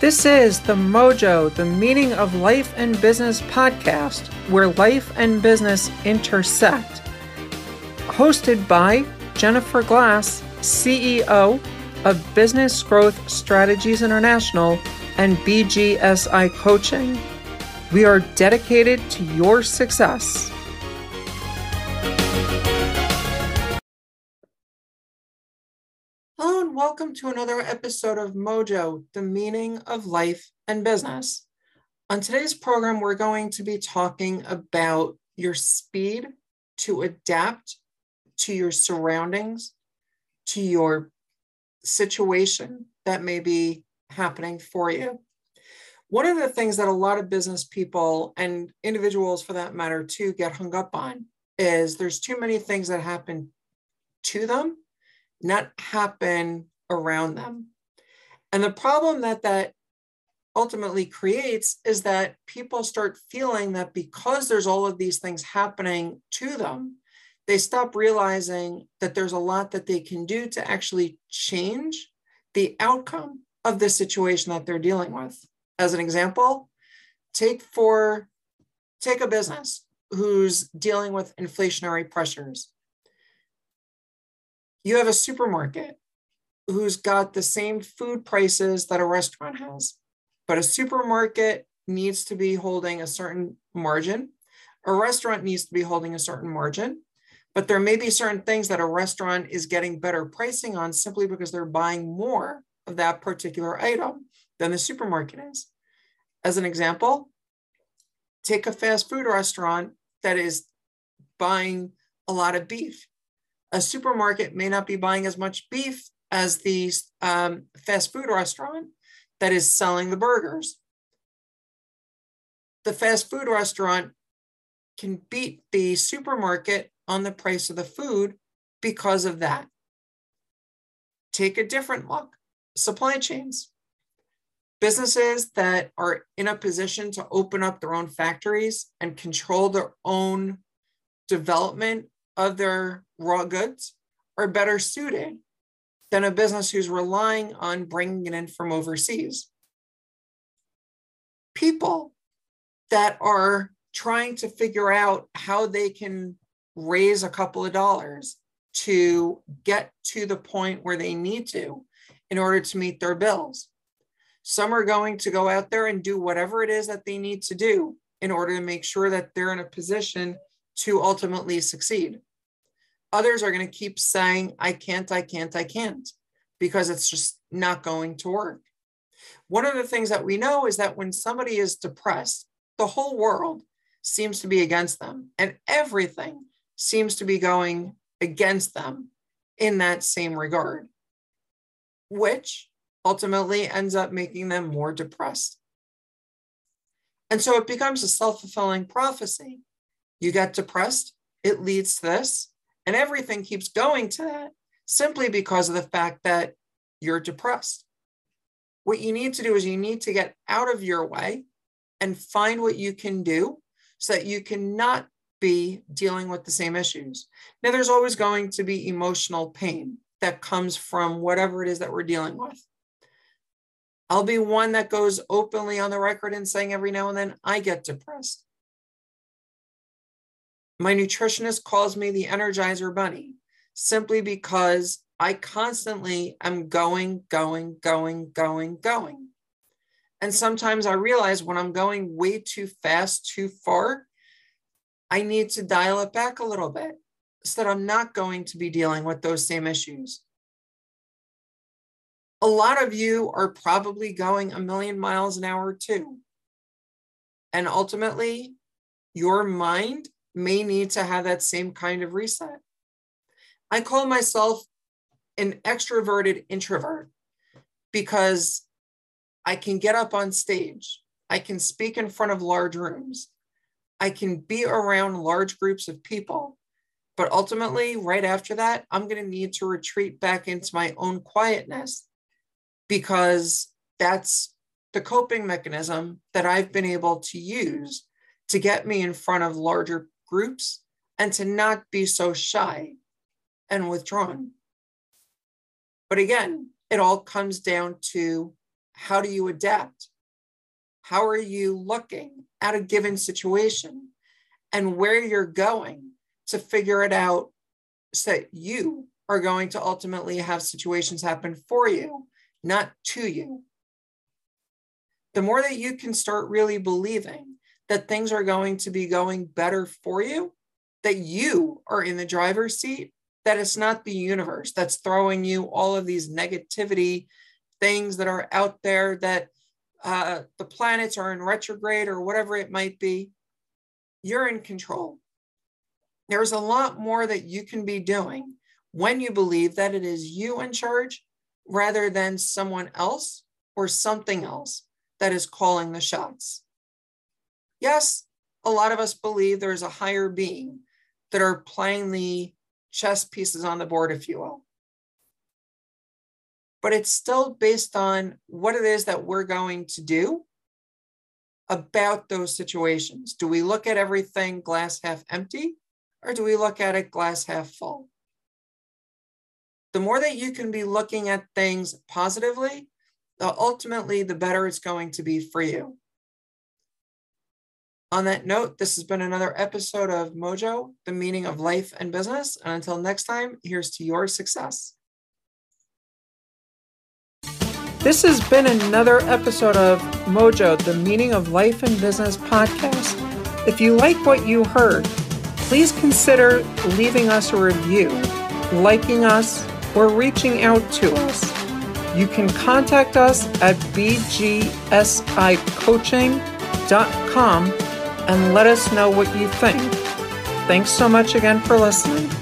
This is the Mojo, the Meaning of Life and Business podcast, where life and business intersect. Hosted by Jennifer Glass, CEO of Business Growth Strategies International and BGSI Coaching. We are dedicated to your success. Hello, and welcome to another episode of Mojo, the meaning of life and business. On today's program, we're going to be talking about your speed to adapt to your surroundings, to your situation that may be happening for you. One of the things that a lot of business people and individuals for that matter too get hung up on is there's too many things that happen to them not happen around them. Um, and the problem that that ultimately creates is that people start feeling that because there's all of these things happening to them, um, they stop realizing that there's a lot that they can do to actually change the outcome of the situation that they're dealing with. As an example, take for take a business who's dealing with inflationary pressures you have a supermarket who's got the same food prices that a restaurant has, but a supermarket needs to be holding a certain margin. A restaurant needs to be holding a certain margin, but there may be certain things that a restaurant is getting better pricing on simply because they're buying more of that particular item than the supermarket is. As an example, take a fast food restaurant that is buying a lot of beef a supermarket may not be buying as much beef as the um, fast food restaurant that is selling the burgers. The fast food restaurant can beat the supermarket on the price of the food because of that. Take a different look supply chains. Businesses that are in a position to open up their own factories and control their own development of their raw goods are better suited than a business who's relying on bringing it in from overseas. People that are trying to figure out how they can raise a couple of dollars to get to the point where they need to in order to meet their bills. Some are going to go out there and do whatever it is that they need to do in order to make sure that they're in a position to ultimately succeed. Others are going to keep saying, I can't, I can't, I can't, because it's just not going to work. One of the things that we know is that when somebody is depressed, the whole world seems to be against them, and everything seems to be going against them in that same regard, which ultimately ends up making them more depressed. And so it becomes a self fulfilling prophecy. You get depressed, it leads to this. And everything keeps going to that simply because of the fact that you're depressed. What you need to do is you need to get out of your way and find what you can do so that you cannot be dealing with the same issues. Now, there's always going to be emotional pain that comes from whatever it is that we're dealing with. I'll be one that goes openly on the record and saying every now and then, I get depressed. My nutritionist calls me the Energizer Bunny simply because I constantly am going, going, going, going, going. And sometimes I realize when I'm going way too fast, too far, I need to dial it back a little bit so that I'm not going to be dealing with those same issues. A lot of you are probably going a million miles an hour too. And ultimately, your mind may need to have that same kind of reset. I call myself an extroverted introvert because I can get up on stage, I can speak in front of large rooms, I can be around large groups of people. But ultimately, right after that, I'm going to need to retreat back into my own quietness because that's the coping mechanism that I've been able to use to get me in front of larger groups and to not be so shy and withdrawn. But again, it all comes down to how do you adapt? How are you looking at a given situation and where you're going to figure it out so that you are going to ultimately have situations happen for you, not to you? The more that you can start really believing that things are going to be going better for you, that you are in the driver's seat, that it's not the universe that's throwing you all of these negativity things that are out there that uh, the planets are in retrograde or whatever it might be. You're in control. There's a lot more that you can be doing when you believe that it is you in charge rather than someone else or something else that is calling the shots. Yes, a lot of us believe there's a higher being that are playing the chess pieces on the board, if you will. But it's still based on what it is that we're going to do about those situations. Do we look at everything glass half empty or do we look at it glass half full? The more that you can be looking at things positively, ultimately the better it's going to be for you. On that note, this has been another episode of Mojo, the meaning of life and business. And until next time, here's to your success. This has been another episode of Mojo, the meaning of life and business podcast. If you like what you heard, please consider leaving us a review, liking us, or reaching out to us. You can contact us at bgsicoaching.com and let us know what you think. Thanks so much again for listening.